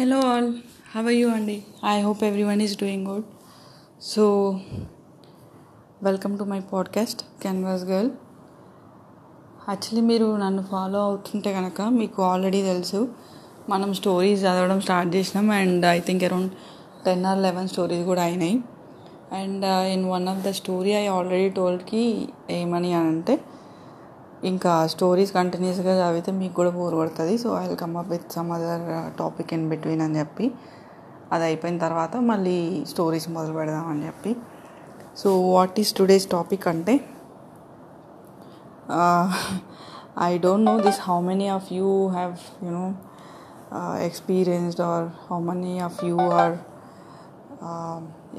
Hello all how you అండి I hope everyone is doing good so welcome to my podcast canvas girl actually మీరు నన్ను follow అవుతుంటే కనుక మీకు already తెలుసు మనం స్టోరీస్ చదవడం స్టార్ట్ చేసినాం and I think around ten or eleven stories కూడా అయినాయి. And in one of the story I already టోల్డ్కి ఏమని అని అంటే ఇంకా స్టోరీస్ కంటిన్యూస్గా చదివితే మీకు కూడా బోర్ పడుతుంది so I will come up with some other topic in between అని చెప్పి. అది అయిపోయిన తర్వాత మళ్ళీ స్టోరీస్ మొదలు పెడదామని చెప్పి. So what is today's topic అంటే I don't know this how many of you have you know experienced or how many of you are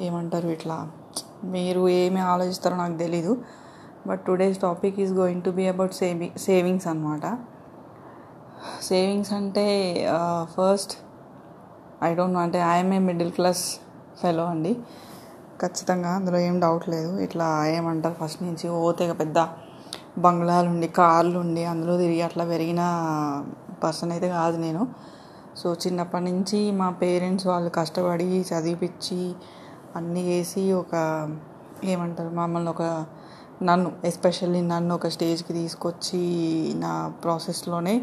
ఏమంటారు ఇట్లా? మీరు ఏమి ఆలోచిస్తారో నాకు తెలీదు. But today's topic is going to be about saving savings అనమాట savings అంటే ఫస్ట్ ఐ డోంట్ నో అంటే I'm a middle class fellow అండి. ఖచ్చితంగా అందులో ఏం డౌట్ లేదు. ఇట్లా ఏమంటారు ఫస్ట్ నుంచి ఓతే పెద్ద బంగ్లాలు ఉండి కార్లు ఉండి అందులో తిరిగి అట్లా పెరిగిన పర్సన్ అయితే కాదు నేను. సో చిన్నప్పటి నుంచి మా పేరెంట్స్ వాళ్ళు కష్టపడి చదివిపించి అన్నీ చేసి ఒక ఏమంటారు మమ్మల్ని ఒక నన్ను ఎస్పెషల్లీ నన్ను ఒక స్టేజ్కి తీసుకొచ్చి నా ప్రాసెస్లోనే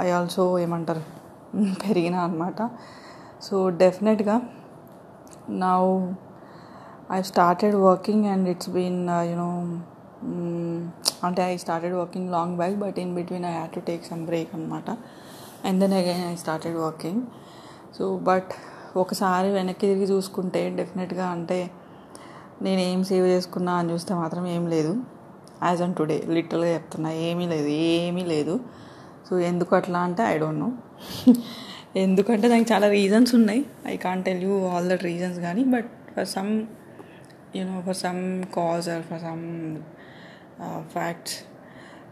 ఐ ఆల్సో ఏమంటారు పెరిగిన అనమాట సో డెఫినెట్గా నా I started working and it's been you know అంటే I started working long back but in between I had to take some break అనమాట and then again I started working so but ఒకసారి వెనక్కి తిరిగి చూసుకుంటే డెఫినెట్గా అంటే నేను ఏం సేవ్ చేసుకున్నా అని చూస్తే మాత్రం ఏం లేదు. యాజ్ ఆన్ టుడే లిటిల్గా చెప్తున్నా ఏమీ లేదు ఏమీ లేదు. సో ఎందుకు అట్లా అంటే ఐ డోంట్ నో ఎందుకంటే దానికి చాలా రీజన్స్ ఉన్నాయి. I can't tell you all that reasons కానీ but for some you know for some cause or for some facts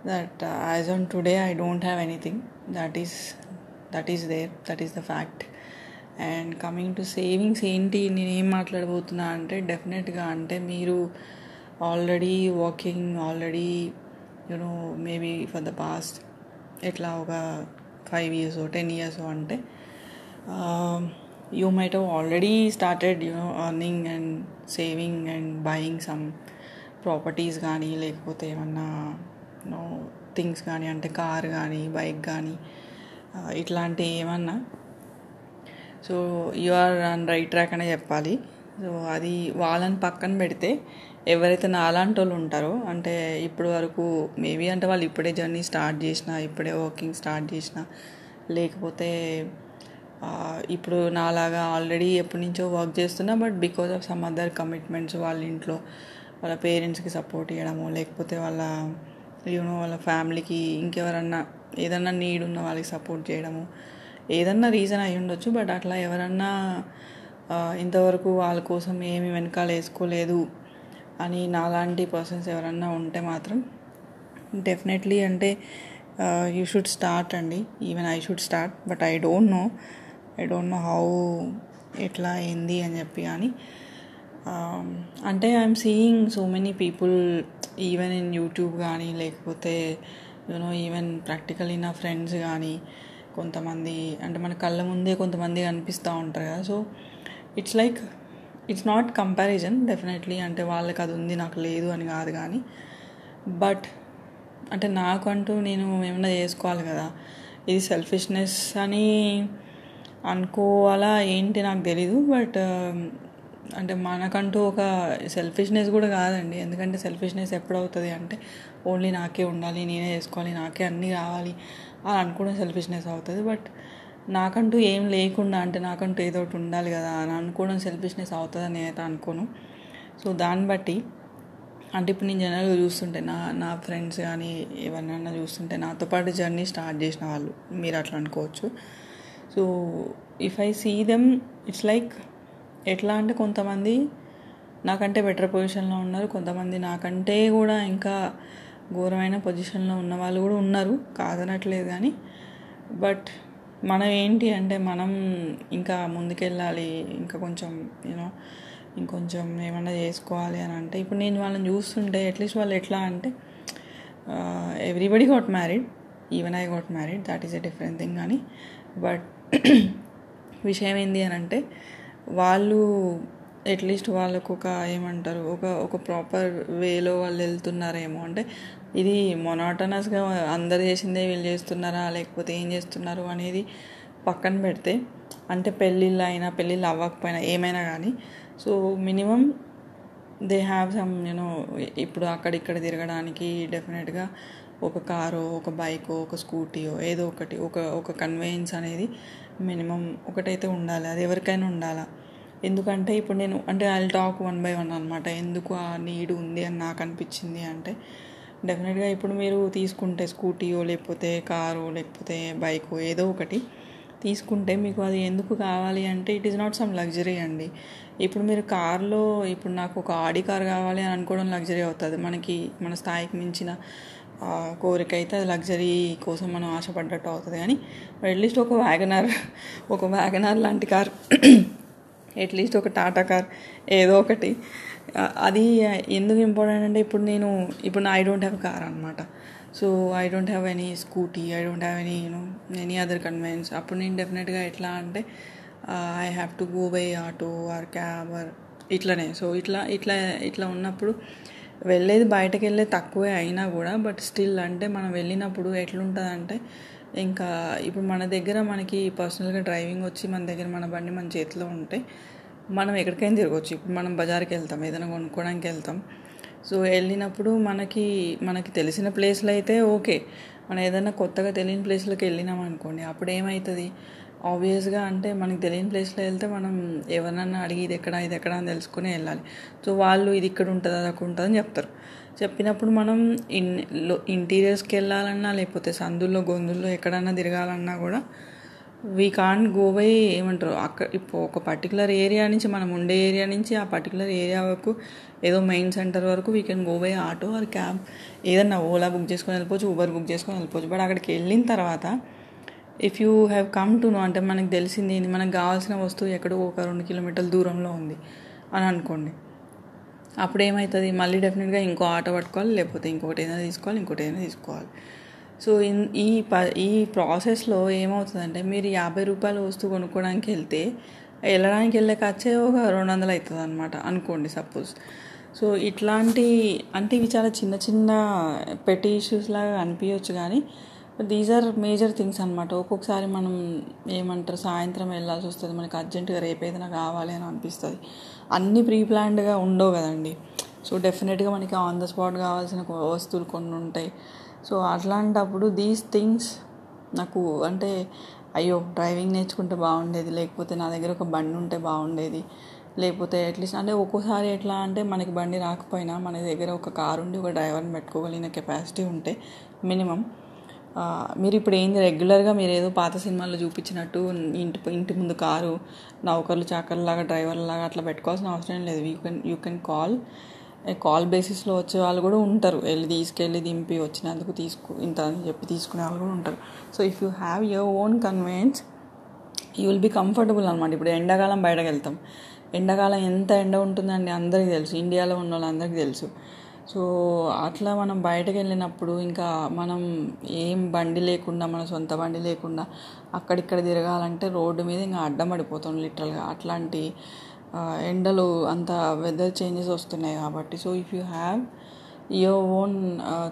that as on today I don't have anything that is that is there that is the fact and coming to savings ఏంటి నేను ఏం మాట్లాడబోతున్నా అంటే డెఫినెట్గా అంటే మీరు already walking already you know maybe for the past ఎట్లా ఒక ఫైవ్ ఇయర్స్ టెన్ ఇయర్స్ అంటే you might have already started you know earning and saving and buying some properties కానీ లేకపోతే ఏమన్నా నో థింగ్స్ కానీ అంటే కార్ కానీ బైక్ కానీ ఇట్లాంటి ఏమన్నా so you are on right track అనే చెప్పాలి. సో అది వాళ్ళని పక్కన పెడితే ఎవరైతే నాలాంటి వాళ్ళు ఉంటారో అంటే ఇప్పటి వరకు మేబీ అంటే వాళ్ళు ఇప్పుడే జర్నీ స్టార్ట్ చేసిన ఇప్పుడే వర్కింగ్ స్టార్ట్ చేసిన లేకపోతే ఇప్పుడు నాలాగా ఆల్రెడీ ఎప్పటి నుంచో వర్క్ చేస్తున్నా but because of some other commitments వాళ్ళ ఇంట్లో వాళ్ళ పేరెంట్స్కి సపోర్ట్ చేయడము లేకపోతే వాళ్ళ యూనో వాళ్ళ ఫ్యామిలీకి ఇంకెవరన్నా ఏదన్నా నీడ్ ఉన్న వాళ్ళకి సపోర్ట్ చేయడము ఏదన్నా రీజన్ అయి ఉండొచ్చు బట్ అట్లా ఎవరన్నా ఇంతవరకు వాళ్ళ కోసం ఏమి వెనకాల వేసుకోలేదు అని నాలాంటి పర్సన్స్ ఎవరన్నా ఉంటే మాత్రం డెఫినెట్లీ అంటే యూ షుడ్ స్టార్ట్ అండి. Even I should start but I don't know I don't know how ఎట్లా ఏంది అని చెప్పి కానీ అంటే I'm seeing so many people even in YouTube కానీ లేకపోతే యూనో ఈవెన్ ప్రాక్టికలీ నా ఫ్రెండ్స్ కానీ కొంతమంది అంటే మన కళ్ళ ముందే కొంతమంది కనిపిస్తూ ఉంటారు కదా. So it's like it's not comparison definitely అంటే వాళ్ళకి అది ఉంది నాకు లేదు అని కాదు కానీ బట్ అంటే నాకంటూ నేను ఏమైనా చేసుకోవాలి కదా. ఇది సెల్ఫిష్నెస్ అని అనుకోవాలా ఏంటి నాకు తెలీదు బట్ um, అంటే మనకంటూ ఒక సెల్ఫిష్నెస్ కూడా కాదండి. ఎందుకంటే సెల్ఫిష్నెస్ ఎప్పుడవుతుంది అంటే ఓన్లీ నాకే ఉండాలి నేనే చేసుకోవాలి నాకే అన్నీ కావాలి అని అనుకోవడం సెల్ఫిష్నెస్ అవుతుంది. బట్ నాకంటూ ఏం లేకుండా అంటే నాకంటూ ఏదో ఒకటి ఉండాలి కదా అని అనుకోవడం సెల్ఫిష్నెస్ అవుతుందని నేనైతే అనుకోను. సో దాన్ని బట్టి అంటే ఇప్పుడు నేను జనరల్గా చూస్తుంటే నా నా ఫ్రెండ్స్ కానీ ఎవరినైనా చూస్తుంటే నాతో పాటు జర్నీ స్టార్ట్ చేసిన వాళ్ళు మీరు అట్లా అనుకోవచ్చు. So if I see them it's like ఎట్లా అంటే కొంతమంది నాకంటే బెటర్ పొజిషన్లో ఉన్నారు. కొంతమంది నాకంటే కూడా ఇంకా ఘోరమైన పొజిషన్లో ఉన్న వాళ్ళు కూడా ఉన్నారు. కాదనట్లేదు కానీ. బట్ మనం ఏంటి అంటే మనం ఇంకా ముందుకెళ్ళాలి. ఇంకా కొంచెం యూనో ఇంకొంచెం ఏమన్నా చేసుకోవాలి అని అంటే. ఇప్పుడు నేను వాళ్ళని చూస్తుంటే అట్లీస్ట్ వాళ్ళు ఎట్లా అంటే everybody got married even I got married that is a different thing కానీ. బట్ విషయం ఏంటి అని అంటే వాళ్ళు అట్లీస్ట్ వాళ్ళకు ఒక ఏమంటారు ఒక ఒక ప్రాపర్ వేలో వాళ్ళు వెళ్తున్నారేమో అంటే ఇది మొనాటనస్గా అందరు చేసిందే వీళ్ళు చేస్తున్నారా లేకపోతే ఏం చేస్తున్నారు అనేది పక్కన పెడితే అంటే పెళ్ళిళ్ళు అయినా పెళ్ళిళ్ళు అవ్వకపోయినా ఏమైనా కానీ so minimum they have some you know ఇప్పుడు అక్కడిక్కడ తిరగడానికి డెఫినెట్గా ఒక కారో ఒక బైకో ఒక స్కూటీయో ఏదో ఒకటి ఒక ఒక కన్వేయన్స్ అనేది మినిమం ఒకటైతే ఉండాలి అది ఎవరికైనా ఉండాలా. ఎందుకంటే ఇప్పుడు నేను అంటే I talk one by one అనమాట ఎందుకు ఆ నీడ్ ఉంది అని నాకు అనిపించింది అంటే డెఫినెట్గా ఇప్పుడు మీరు తీసుకుంటే స్కూటీయో లేకపోతే కారు లేకపోతే బైకో ఏదో ఒకటి తీసుకుంటే మీకు అది ఎందుకు కావాలి అంటే it is not some luxury అండి. ఇప్పుడు మీరు కార్లో ఇప్పుడు నాకు ఒక ఆడి కార్ కావాలి అని అనుకోవడం లగ్జరీ అవుతుంది. మనకి మన స్థాయికి మించిన కోరిక అయితే అది లగ్జరీ కోసం మనం ఆశపడ్డట్టు అవుతుంది. కానీ అట్లీస్ట్ ఒక వ్యాగనార్ ఒక వ్యాగనార్ లాంటి కార్ అట్లీస్ట్ ఒక టాటా కార్ ఏదో ఒకటి అది ఎందుకు ఇంపార్టెంట్ అంటే ఇప్పుడు నేను ఇప్పుడు ఐ డోంట్ హ్యావ్ కార్ అనమాట so I don't have any scooty I don't have any you know any other conveyance అప్పుడు నేను డెఫినెట్గా ఎట్లా అంటే I have to go by auto or cab are ఇట్లనే. సో ఇట్లా ఇట్లా ఇట్లా ఉన్నప్పుడు వెళ్ళేది బయటకు వెళ్ళే తక్కువే అయినా కూడా బట్ స్టిల్ అంటే మనం వెళ్ళినప్పుడు ఎట్లుంటుంది అంటే ఇంకా ఇప్పుడు మన దగ్గర మనకి పర్సనల్గా డ్రైవింగ్ వచ్చి మన దగ్గర మన బండి మన చేతిలో ఉంటే మనం ఎక్కడికైనా తిరగవచ్చు ఇప్పుడు మనం బజార్కి వెళ్తాం ఏదైనా కొనుక్కోవడానికి వెళ్తాం. సో వెళ్ళినప్పుడు మనకి మనకి తెలిసిన ప్లేస్లో అయితే ఓకే. మనం ఏదైనా కొత్తగా తెలియని ప్లేస్లోకి వెళ్ళినాం అనుకోండి అప్పుడు ఏమవుతుంది ఆబ్వియస్గా అంటే మనకి తెలియని ప్లేస్లో వెళ్తే మనం ఎవరినన్నా అడిగి ఇది ఎక్కడ ఇది ఎక్కడ అని తెలుసుకుని వెళ్ళాలి. సో వాళ్ళు ఇది ఇక్కడ ఉంటుంది అది అక్కడ ఉంటుంది అని చెప్తారు. చెప్పినప్పుడు మనం ఇన్ ఇంటీరియర్స్కి వెళ్ళాలన్నా లేకపోతే సందుల్లో గొంతుల్లో ఎక్కడన్నా తిరగాలన్నా కూడా వీ కాన్ గో బై ఏమంటారు అక్కడ ఇప్పుడు ఒక పర్టికులర్ ఏరియా నుంచి మనం ఉండే ఏరియా నుంచి ఆ పర్టికులర్ ఏరియా వరకు ఏదో మెయిన్ సెంటర్ వరకు we can go by auto or cab ఏదన్నా ఓలా బుక్ చేసుకొని వెళ్ళిపోవచ్చు ఊబర్ బుక్ చేసుకొని వెళ్ళిపోవచ్చు. బట్ అక్కడికి వెళ్ళిన తర్వాత if you have come to know అంటే మనకు తెలిసింది ఏంది మనకు కావాల్సిన వస్తువు ఎక్కడో ఒక రెండు కిలోమీటర్ల దూరంలో ఉంది అని అనుకోండి. అప్పుడు ఏమవుతుంది మళ్ళీ డెఫినెట్గా ఇంకో ఆటో పట్టుకోవాలి లేకపోతే ఇంకోటి ఏదైనా తీసుకోవాలి ఇంకోటి ఏదైనా తీసుకోవాలి. సో ఇన్ ఈ ప ఈ ప్రాసెస్లో ఏమవుతుందంటే మీరు యాభై రూపాయల వస్తువు కొనుక్కోవడానికి వెళ్తే వెళ్ళడానికి వెళ్ళే ఖర్చే ఒక రెండు వందలు అవుతుంది అనమాట అనుకోండి సపోజ్. సో ఇట్లాంటి అంటే ఇవి చాలా చిన్న చిన్న పెట్టి ఇష్యూస్ లాగా అనిపించవచ్చు కానీ దీస్ ఆర్ మేజర్ థింగ్స్ అనమాట ఒక్కొక్కసారి మనం ఏమంటారు సాయంత్రం వెళ్ళాల్సి వస్తుంది మనకి అర్జెంటుగా రేపు ఏదైనా కావాలి అని అనిపిస్తుంది. అన్నీ ప్రీ ప్లాన్డ్గా ఉండవు కదండి. సో డెఫినెట్గా మనకి ఆన్ ద స్పాట్ కావాల్సిన వస్తువులు కొన్ని ఉంటాయి సో అట్లాంటప్పుడు దీస్ థింగ్స్ నాకు అంటే అయ్యో డ్రైవింగ్ నేర్చుకుంటే బాగుండేది లేకపోతే నా దగ్గర ఒక బండి ఉంటే బాగుండేది లేకపోతే అట్లీస్ట్ అంటే ఒక్కోసారి ఎట్లా అంటే మనకి బండి రాకపోయినా మన దగ్గర ఒక కారు ఉండి ఒక డ్రైవర్ని పెట్టుకోగలిగిన కెపాసిటీ ఉంటే మినిమం మీరు ఇప్పుడు ఏంది రెగ్యులర్గా మీరు ఏదో పాత సినిమాల్లో చూపించినట్టు ఇంటి ఇంటి ముందు కారు నౌకర్లు చాకర్లాగా డ్రైవర్లాగా అట్లా పెట్టుకోవాల్సిన అవసరం లేదు. You can you can call call బేసిస్లో వచ్చే వాళ్ళు కూడా ఉంటారు. వెళ్ళి తీసుకెళ్ళి దింపి వచ్చినందుకు తీసుకు ఇంత అని చెప్పి తీసుకునే వాళ్ళు కూడా ఉంటారు. So if you have your own convenience you will be comfortable అనమాట ఇప్పుడు ఎండాకాలం బయటకు వెళ్తాం. ఎండాకాలం ఎంత ఎండ ఉంటుందండి అందరికీ తెలుసు. ఇండియాలో ఉన్న వాళ్ళందరికీ తెలుసు. సో అట్లా మనం బయటకు వెళ్ళినప్పుడు ఇంకా మనం ఏం బండి లేకుండా మన సొంత బండి లేకుండా అక్కడిక్కడ తిరగాలంటే రోడ్డు మీద ఇంకా అడ్డం పడిపోతాం లిటరల్గా అట్లాంటి ఎండలు అంత వెదర్ చేంజెస్ వస్తున్నాయి కాబట్టి. So if you have your own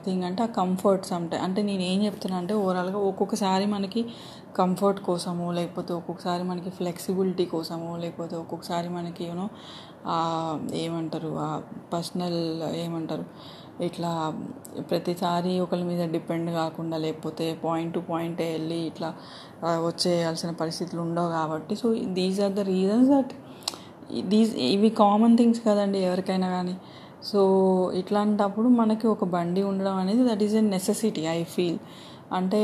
thing అంటే ఆ కంఫర్ట్ సమ్టైమ్ అంటే నేను ఏం చెప్తున్నా అంటే ఓవరాల్గా ఒక్కొక్కసారి మనకి కంఫర్ట్ కోసము లేకపోతే ఒక్కొక్కసారి మనకి ఫ్లెక్సిబిలిటీ కోసము లేకపోతే ఒక్కొక్కసారి మనకి యూనో ఏమంటారు పర్సనల్ ఏమంటారు ఇట్లా ప్రతిసారి ఒకరి మీద డిపెండ్ కాకుండా లేకపోతే పాయింట్ టు పాయింటే వెళ్ళి ఇట్లా వచ్చేయాల్సిన పరిస్థితులు ఉండవు కాబట్టి. So these are the reasons that these ఇవి కామన్ థింగ్స్ కదండి ఎవరికైనా కానీ సో ఇట్లాంటప్పుడు మనకి ఒక బండి ఉండడం అనేది that is a necessity I feel అంటే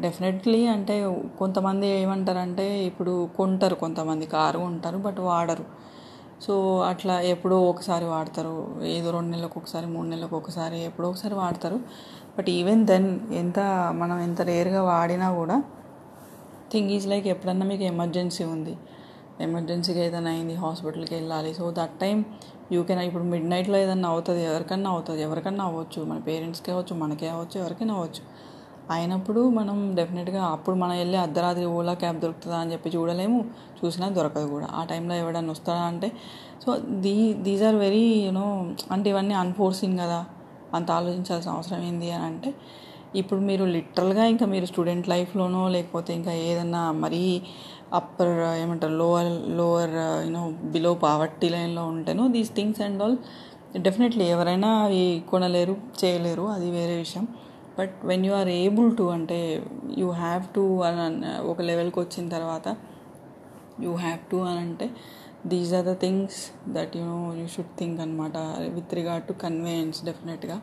డెఫినెట్లీ అంటే కొంతమంది ఏమంటారంటే ఇప్పుడు కొంటారు కొంతమంది కారు కొంటారు బట్ వాడరు. సో అట్లా ఎప్పుడో ఒకసారి వాడతారు. ఏదో రెండు నెలలకు ఒకసారి మూడు నెలలకు ఒకసారి ఎప్పుడో ఒకసారి వాడతారు. బట్ ఈవెన్ దెన్ ఎంత మనం ఎంత రేర్గా వాడినా కూడా థింగ్ ఈజ్ లైక్ ఎప్పుడన్నా మీకు ఎమర్జెన్సీ ఉంది. ఎమర్జెన్సీగా ఏదైనా అయింది హాస్పిటల్కి వెళ్ళాలి. So that time you can ఇప్పుడు మిడ్ నైట్లో ఏదైనా అవుతుంది ఎవరికన్నా అవుతుంది. ఎవరికన్నా అవ్వచ్చు. మన పేరెంట్స్కి అవ్వచ్చు మనకే అవ్వచ్చు ఎవరికైనా అవ్వచ్చు. అయినప్పుడు మనం డెఫినెట్గా అప్పుడు మనం వెళ్ళి అర్ధరాత్రి ఓలా క్యాబ్ దొరుకుతుందా అని చెప్పి చూడలేము. చూసినా దొరకదు కూడా. ఆ టైంలో ఎవడన్నా వస్తాడా అంటే so the these are very you know అంటే ఇవన్నీ అన్ఫోర్సింగ్ కదా. అంత ఆలోచించాల్సిన అవసరం ఏంది అని అంటే ఇప్పుడు మీరు లిటరల్గా ఇంకా మీరు స్టూడెంట్ లైఫ్లోనో లేకపోతే ఇంకా ఏదన్నా మరీ అప్పర్ ఏమంటారు lower lower you know below poverty లైన్లో ఉంటేనో these things and all definitely ఎవరైనా అవి కొనలేరు చేయలేరు అది వేరే విషయం. But when you are able to అంటే యూ హ్యావ్ టు అని ఒక లెవెల్కి వచ్చిన తర్వాత యూ హ్యావ్ టు అని అంటే these are the things that you know you should think అనమాట with regard to conveyance definitely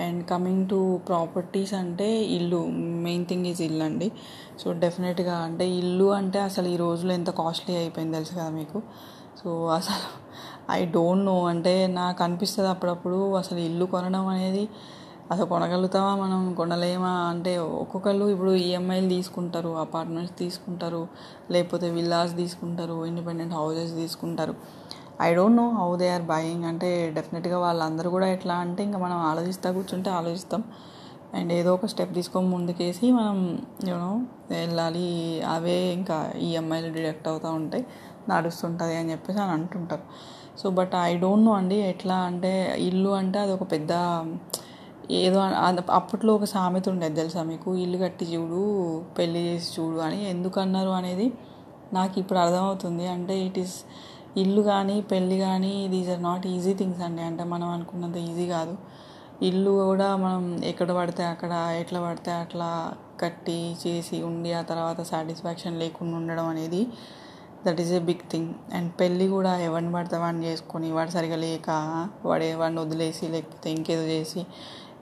and coming to properties అంటే ఇల్లు మెయిన్ థింగ్ ఈజ్ ఇల్లు అండి. సో డెఫినెట్గా అంటే ఇల్లు అంటే అసలు ఈ రోజులో ఎంత కాస్ట్లీ అయిపోయింది తెలుసు కదా మీకు? సో అసలు ఐ డోంట్ నో అంటే నాకు అనిపిస్తుంది అప్పుడప్పుడు అసలు ఇల్లు కొనడం అనేది అసలు కొనగలుగుతామా మనం? కొనలేమా? అంటే ఒక్కొక్కరు ఇప్పుడు ఈఎంఐలు తీసుకుంటారు అపార్ట్మెంట్స్ తీసుకుంటారు లేకపోతే విల్లాస్ తీసుకుంటారు ఇండిపెండెంట్ హౌసెస్ తీసుకుంటారు. I don't know how they are buying అంటే డెఫినెట్గా వాళ్ళందరూ కూడా ఎట్లా అంటే ఇంకా మనం ఆలోచిస్తా కూర్చుంటే ఆలోచిస్తాం. అండ్ ఏదో ఒక స్టెప్ తీసుకొని ముందుకేసి మనం యూనో వెళ్ళాలి. అవే ఇంకా ఈఎంఐలు డిడక్ట్ అవుతూ ఉంటాయి. నడుస్తుంటుంది అని చెప్పేసి అని అంటుంటారు. So but I don't know అండి ఎట్లా అంటే ఇల్లు అంటే అది ఒక పెద్ద ఏదో అప్పట్లో ఒక సామెత ఉండేది తెలుసా మీకు? ఇల్లు కట్టి చూడు పెళ్ళి చేసి చూడు అని ఎందుకన్నారు అనేది? నాకు ఇప్పుడు అర్థమవుతుంది. అంటే ఇట్ ఈస్ ఇల్లు కానీ పెళ్ళి కానీ these are not easy things అండి. అంటే మనం అనుకున్నంత ఈజీ కాదు. ఇల్లు కూడా మనం ఎక్కడ పడితే అక్కడ ఎట్లా పడితే అట్లా కట్టి చేసి ఉండి ఆ తర్వాత సాటిస్ఫాక్షన్ లేకుండా ఉండడం అనేది that is a big thing and పెళ్ళి కూడా ఎవరిని పడితే వాడిని చేసుకొని వాడు సరిగా లేక వాడే వాడిని వదిలేసి లేకపోతే ఇంకేదో చేసి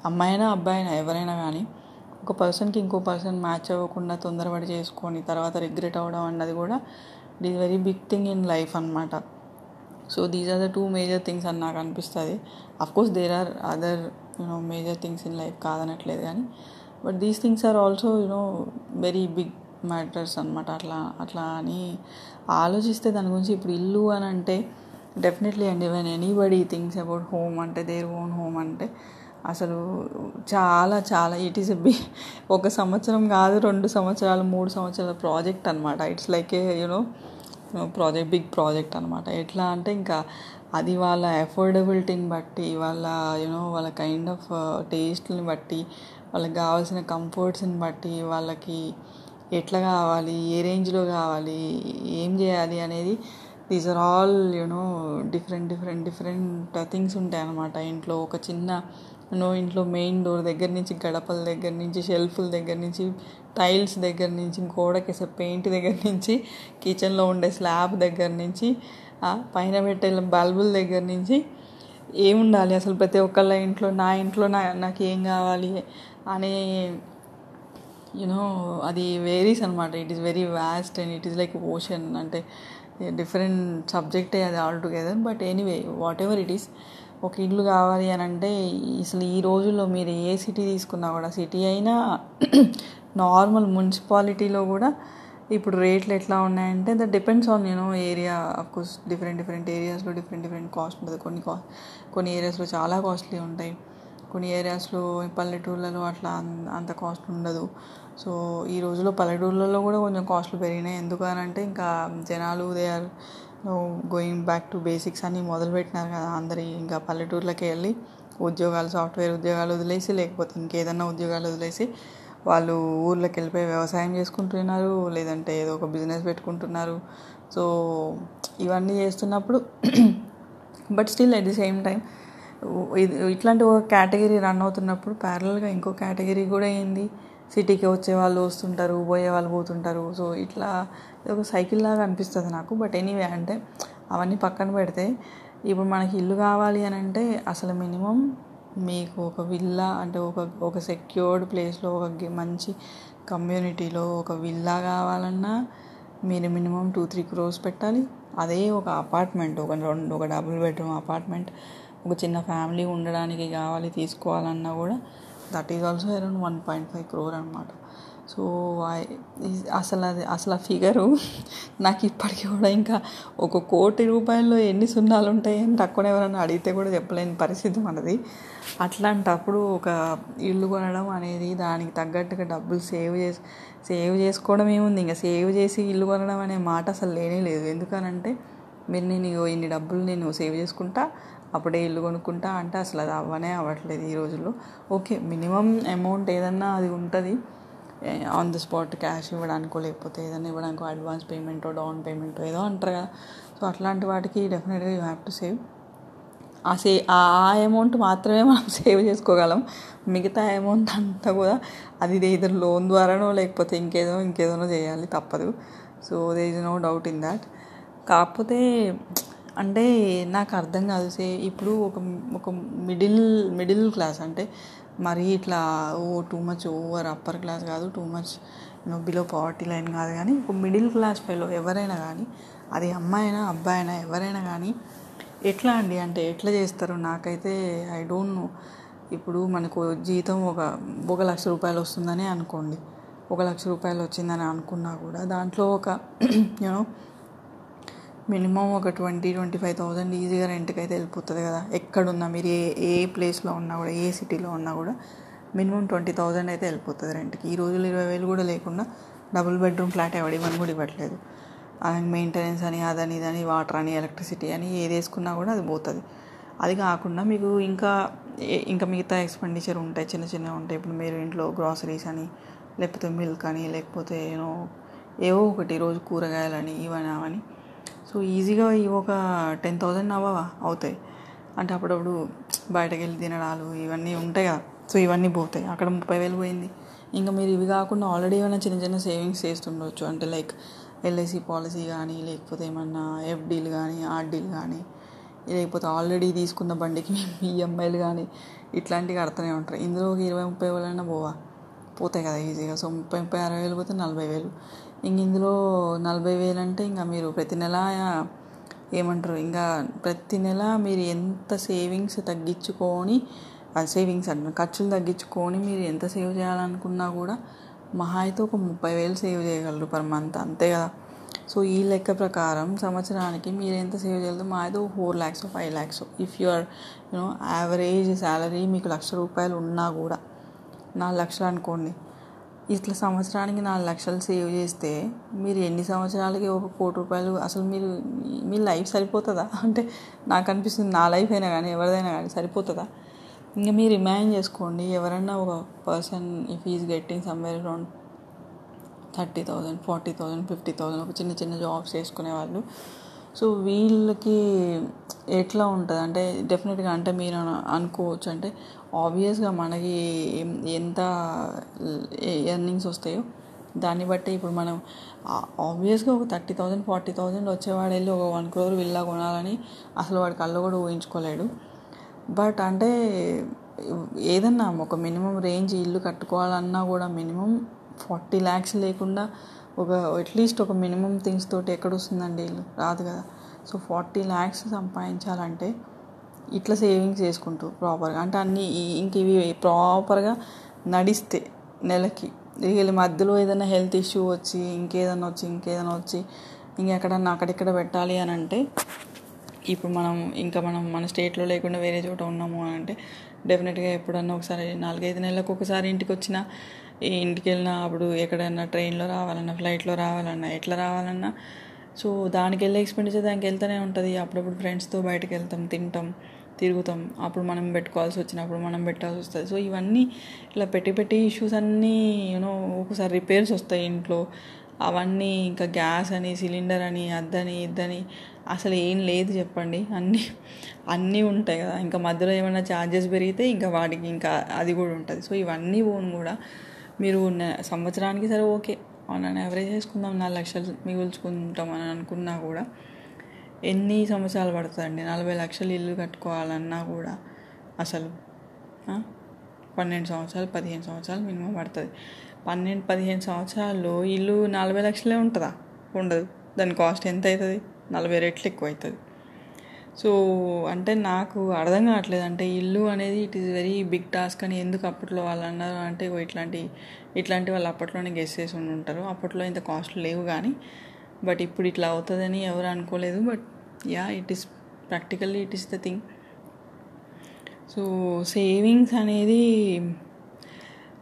అమ్మాయినా అబ్బాయినా ఎవరైనా కానీ ఒక పర్సన్కి ఇంకో పర్సన్ మ్యాచ్ అవ్వకుండా తొందరపడి చేసుకొని తర్వాత రిగ్రెట్ అవ్వడం అన్నది కూడా it is very big thing in life అనమాట so these are the two major things అని నాకు అనిపిస్తుంది. Course there are other you know major things in life కాదనట్లేదు కానీ but these things are also you know very big matters అనమాట అట్లా అట్లా అని ఆలోచిస్తే దాని గురించి ఇప్పుడు ఇల్లు అని అంటే డెఫినెట్లీ అండి when anybody things about home అంటే దేర్ ఓన్ హోమ్ అంటే అసలు చాలా చాలా ఇట్ ఈస్ బి ఒక సంవత్సరం కాదు రెండు సంవత్సరాలు మూడు సంవత్సరాల ప్రాజెక్ట్ అనమాట it's like a you know project big project అనమాట ఎట్లా అంటే ఇంకా అది వాళ్ళ అఫోర్డబిలిటీని బట్టి వాళ్ళ యూనో వాళ్ళ కైండ్ ఆఫ్ టేస్ట్ని బట్టి వాళ్ళకి కావాల్సిన కంఫర్ట్స్ని బట్టి వాళ్ళకి ఎట్లా కావాలి ఏ రేంజ్లో కావాలి ఏం చేయాలి అనేది these are all you know different different different things ఉంటాయి అన్నమాట. ఇంట్లో ఒక చిన్న నో ఇంట్లో మెయిన్ డోర్ దగ్గర నుంచి గడపల దగ్గర నుంచి షెల్ఫ్ల దగ్గర నుంచి టైల్స్ దగ్గర నుంచి గోడకేసే పెయింట్ దగ్గర నుంచి కిచెన్లో ఉండే స్లాబ్ దగ్గర నుంచి పైన పెట్టే బల్బుల దగ్గర నుంచి ఏముండాలి? అసలు ప్రతి ఒక్కళ్ళ ఇంట్లో నా ఇంట్లో నా నాకు ఏం కావాలి? అనే యూనో అది వేరీస్ అనమాట it is very vast and it is like ocean అంటే డిఫరెంట్ సబ్జెక్టే అది all together but anyway whatever it is ఒక ఇల్లు కావాలి అని అంటే అసలు ఈ రోజుల్లో మీరు ఏ సిటీ తీసుకున్నా కూడా సిటీ అయినా నార్మల్ మున్సిపాలిటీలో కూడా ఇప్పుడు రేట్లు ఎట్లా ఉన్నాయంటే that depends on you know area of course different different ఏరియాస్లో డిఫరెంట్ డిఫరెంట్ కాస్ట్ ఉంటుంది. కొన్ని కా కొన్ని ఏరియాస్లో చాలా కాస్ట్లీ ఉంటాయి. కొన్ని ఏరియాస్లో పల్లెటూర్లలో అట్లా అంత కాస్ట్ ఉండదు. సో ఈ రోజులో పల్లెటూర్లలో కూడా కొంచెం కాస్ట్లు పెరిగినాయి. ఎందుకనంటే ఇంకా జనాలు they are going back to basics అని మొదలుపెట్టినారు కదా అందరి. ఇంకా పల్లెటూర్లకి వెళ్ళి ఉద్యోగాలు సాఫ్ట్వేర్ ఉద్యోగాలు వదిలేసి లేకపోతే ఇంకేదన్నా ఉద్యోగాలు వదిలేసి వాళ్ళు ఊర్లోకి వెళ్ళిపోయి వ్యవసాయం చేసుకుంటున్నారు లేదంటే ఏదో ఒక బిజినెస్ పెట్టుకుంటున్నారు. సో ఇవన్నీ చేస్తున్నప్పుడు but still at the same time ఇది ఇట్లాంటి ఒక కేటగిరీ రన్ అవుతున్నప్పుడు ప్యారల్గా ఇంకో కేటగిరీ కూడా అయింది. సిటీకి వచ్చే వాళ్ళు వస్తుంటారు పోయే వాళ్ళు పోతుంటారు. సో ఇట్లా ఇది ఒక సైకిల్ లాగా అనిపిస్తుంది నాకు. బట్ ఎనీవే అంటే అవన్నీ పక్కన పెడితే ఇప్పుడు మనకి ఇల్లు కావాలి అని అంటే అసలు మినిమం మీకు ఒక విల్లా అంటే ఒక ఒక సెక్యూర్డ్ ప్లేస్లో ఒక మంచి కమ్యూనిటీలో ఒక విల్లా కావాలన్నా మీరు మినిమం టూ త్రీ క్రోర్స్ పెట్టాలి. అదే ఒక అపార్ట్మెంట్ ఒక రెండు ఒక డబుల్ బెడ్రూమ్ అపార్ట్మెంట్ ఒక చిన్న ఫ్యామిలీ ఉండడానికి కావాలి తీసుకోవాలన్నా కూడా that is also around one point five crore అనమాట సో అసలు అది అసలు ఆ ఫిగరు నాకు ఇప్పటికీ కూడా ఇంకా ఒక కోటి రూపాయల్లో ఎన్ని సున్నాలు ఉంటాయి అని తక్కువ ఎవరైనా అడిగితే కూడా చెప్పలేని పరిస్థితి మనది. అట్లాంటప్పుడు ఒక ఇల్లు కొనడం అనేది దానికి తగ్గట్టుగా డబ్బులు సేవ్ చేసి సేవ్ చేసుకోవడం ఏముంది? ఇంకా సేవ్ చేసి ఇల్లు కొనడం అనే మాట అసలు లేనే లేదు. ఎందుకనంటే మీరు నేను ఇన్ని డబ్బులు నేను సేవ్ చేసుకుంటా అప్పుడే ఇల్లు కొనుక్కుంటా అంటే అసలు అది అవ్వనే అవ్వట్లేదు ఈ రోజుల్లో. ఓకే మినిమం అమౌంట్ ఏదన్నా అది ఉంటుంది. ఆన్ ది స్పాట్ క్యాష్ ఇవ్వడానికో లేకపోతే ఏదైనా ఇవ్వడానికో అడ్వాన్స్ పేమెంటో డౌన్ పేమెంటో ఏదో అంటారు కదా. సో అట్లాంటి వాటికి డెఫినెట్గా యూ హ్యావ్ టు సేవ్ ఆ సే ఆ అమౌంట్ మాత్రమే మనం సేవ్ చేసుకోగలం. మిగతా అమౌంట్ అంతా కూడా అది ఏదైనా లోన్ ద్వారానో లేకపోతే ఇంకేదో ఇంకేదోనో చేయాలి తప్పదు. So there is no doubt in that కాకపోతే అంటే నాకు అర్థం కాదు. సే ఇప్పుడు ఒక ఒక మిడిల్ మిడిల్ క్లాస్ అంటే మరీ ఇట్లా ఓ too much over upper class కాదు too much below poverty line కాదు కానీ ఒక మిడిల్ క్లాస్ ఫెలో ఎవరైనా కానీ అది అమ్మాయి అయినా అబ్బాయి అయినా ఎవరైనా కానీ ఎట్లా అండి అంటే ఎట్లా చేస్తారు? నాకైతే ఐ డోంట్ నో. ఇప్పుడు మనకు జీతం ఒక ఒక లక్ష రూపాయలు వస్తుందని అనుకోండి. ఒక లక్ష రూపాయలు వచ్చిందని అనుకున్నా కూడా దాంట్లో ఒక యూనో మినిమం ఒక ట్వంటీ ట్వంటీ ఫైవ్ థౌజండ్ ఈజీగా రెంట్కి అయితే వెళ్ళిపోతుంది కదా. ఎక్కడున్నా మీరు ఏ ఏ ప్లేస్లో ఉన్నా కూడా ఏ సిటీలో ఉన్నా కూడా మినిమం ట్వంటీ థౌజండ్ అయితే వెళ్ళిపోతుంది రెంట్కి. ఈ రోజులు ఇరవై వేలు కూడా లేకుండా డబుల్ బెడ్రూమ్ ఫ్లాట్ ఎవడి కూడా ఇవ్వట్లేదు. అలాగే మెయింటెనెన్స్ అని అదని ఇదని వాటర్ అని ఎలక్ట్రిసిటీ అని ఏది వేసుకున్నా కూడా అది పోతుంది. అది కాకుండా మీకు ఇంకా ఏ- ఇంకా మిగతా ఎక్స్పెండిచర్ ఉంటాయి చిన్న చిన్నవి ఉంటాయి. ఇప్పుడు మీరు ఇంట్లో గ్రాసరీస్ అని లేకపోతే మిల్క్ అని లేకపోతే ఏనో ఏవో ఒకటి రోజు కూరగాయలని ఇవని అవని. సో ఈజీగా ఇవి ఒక టెన్ థౌజండ్ అవ్వవా అవుతాయి. అంటే అప్పుడప్పుడు బయటకు వెళ్ళి తినడాలు ఇవన్నీ ఉంటాయి కదా. సో ఇవన్నీ పోతాయి. అక్కడ ముప్పై వేలు పోయింది. ఇంకా మీరు ఇవి కాకుండా ఆల్రెడీ ఏమైనా చిన్న చిన్న సేవింగ్స్ చేస్తుండొచ్చు. అంటే లైక్ ఎల్ఐసి పాలసీ కానీ లేకపోతే ఏమన్నా ఎఫ్డీలు కానీ ఆర్డీలు కానీ లేకపోతే ఆల్రెడీ తీసుకున్న బండికి ఈఎంఐలు కానీ ఇట్లాంటివి కడుతూనే ఉంటారు. ఇందులో ఒక ఇరవై ముప్పై వేలైనా పోవా. పోతాయి కదా ఈజీగా సో ముప్పై ముప్పై అరవై వేలు పోతే నలభై వేలు. ఇంక ఇందులో నలభై వేలు అంటే ఇంకా మీరు ప్రతి నెల ఏమంటారు? ఇంకా ప్రతి నెల మీరు ఎంత సేవింగ్స్ తగ్గించుకొని సేవింగ్స్ అంటే ఖర్చులు తగ్గించుకొని మీరు ఎంత సేవ్ చేయాలనుకున్నా కూడా మహా అయితే ఒక ముప్పై వేలు సేవ్ చేయగలరు పర్ మంత్ అంతే కదా? సో ఈ లెక్క ప్రకారం సంవత్సరానికి మీరు ఎంత సేవ్ చేయగలరు? మా అయితే four lakhs five lakhs if your you know average salary మీకు లక్ష రూపాయలు ఉన్నా కూడా నాలుగు లక్షలు అనుకోండి. ఇట్లా సంవత్సరానికి నాలుగు లక్షలు సేవ్ చేస్తే మీరు ఎన్ని సంవత్సరాలకి ఒక కోటి రూపాయలు అసలు మీరు మీ లైఫ్ సరిపోతుందా? అంటే నాకు అనిపిస్తుంది నా లైఫ్ అయినా కానీ ఎవరిదైనా కానీ సరిపోతుందా? ఇంకా మీరు ఇమాజిన్ చేసుకోండి ఎవరన్నా ఒక person if is getting somewhere around thirty thousand forty thousand fifty thousand ఒక చిన్న చిన్న జాబ్స్ చేసుకునే వాళ్ళు. సో వీళ్ళకి ఎట్లా ఉంటుంది? అంటే డెఫినెట్గా అంటే మీరు అనుకోవచ్చు. అంటే ఆబ్వియస్గా మనకి ఎంత ఎర్నింగ్స్ వస్తాయో దాన్ని బట్టి ఇప్పుడు మనం ఆబ్వియస్గా ఒక థర్టీ థౌజండ్ ఫార్టీ థౌజండ్ వచ్చేవాడు వెళ్ళి ఒక వన్ క్రోర్ విల్లా కొనాలని అసలు వాడి కళ్ళు కూడా ఊహించుకోలేడు. బట్ అంటే ఏదన్నా ఒక మినిమం రేంజ్ ఇల్లు కట్టుకోవాలన్నా కూడా మినిమం ఫార్టీ ల్యాక్స్ లేకుండా ఒక అట్లీస్ట్ ఒక మినిమం థింగ్స్ తోటి ఎక్కడ వస్తుందండి ఇల్లు? రాదు కదా. సో ఫార్టీ ల్యాక్స్ సంపాదించాలంటే ఇట్లా సేవింగ్స్ చేసుకుంటూ ప్రాపర్గా అంటే అన్నీ ఇంక ఇవి ప్రాపర్గా నడిస్తే నెలకి. వీళ్ళ మధ్యలో ఏదైనా హెల్త్ ఇష్యూ వచ్చి ఇంకేదైనా వచ్చి ఇంకేదైనా వచ్చి ఇంకెక్కడన్నా అక్కడిక్కడ పెట్టాలి అని అంటే ఇప్పుడు మనం ఇంకా మనం మన స్టేట్లో లేకుండా వేరే చోట ఉన్నాము అని అంటే డెఫినెట్గా ఎప్పుడన్నా ఒకసారి నాలుగైదు నెలలకు ఒకసారి ఇంటికి వచ్చిన ఇంటికి వెళ్ళినా అప్పుడు ఎక్కడైనా ట్రైన్లో రావాలన్నా ఫ్లైట్లో రావాలన్నా ఎట్లా రావాలన్నా సో దానికి వెళ్ళే ఎక్స్పెండిచర్ దానికి వెళ్తూనే ఉంటుంది. అప్పుడప్పుడు ఫ్రెండ్స్తో బయటకు వెళ్తాం తింటాం. తిరుగుతాం. అప్పుడు మనం పెట్టుకోవాల్సి వచ్చినప్పుడు మనం పెట్టాల్సి వస్తుంది. సో ఇవన్నీ ఇలా పెట్టి పెట్టి ఇష్యూస్ అన్నీ యూనో ఒకసారి రిపేర్స్ వస్తాయి ఇంట్లో. అవన్నీ ఇంకా గ్యాస్ అని సిలిండర్ అని అద్దని ఇద్దని అసలు ఏం లేదు చెప్పండి. అన్నీ అన్నీ ఉంటాయి కదా. ఇంకా మధ్యలో ఏమైనా ఛార్జెస్ పెరిగితే ఇంకా వాటికి ఇంకా అది కూడా ఉంటుంది. సో ఇవన్నీ ఓన్ కూడా. మీరు సంవత్సరానికి సరే ఓకే. ఆన్ యావరేజ్ చేసుకుందాం నాలుగు లక్షలు మిగుల్చుకుంటాం అని అనుకున్నా కూడా. ఎన్ని సంవత్సరాలు పడుతుందండి? నలభై లక్షలు ఇల్లు కట్టుకోవాలన్నా కూడా అసలు పన్నెండు సంవత్సరాలు పదిహేను సంవత్సరాలు మినిమం పడుతుంది. పన్నెండు పదిహేను సంవత్సరాల్లో ఇల్లు నలభై లక్షలే ఉంటుందా? ఉండదు. దాని కాస్ట్ ఎంత అవుతుంది నలభై రెట్లు ఎక్కువ అవుతుంది సో అంటే నాకు అర్థం కావట్లేదు. అంటే ఇల్లు అనేది it is very big task అని ఎందుకు అప్పట్లో వాళ్ళు అన్నారు అంటే ఇట్లాంటి ఇట్లాంటి వాళ్ళు అప్పట్లోనే గెస్ చేసి ఉండి ఉంటారు అప్పట్లో ఇంత కాస్ట్ లేవు కానీ బట్ ఇప్పుడు ఇట్లా అవుతుందని ఎవరు అనుకోలేదు but yeah it is practically it is the thing so savings అనేది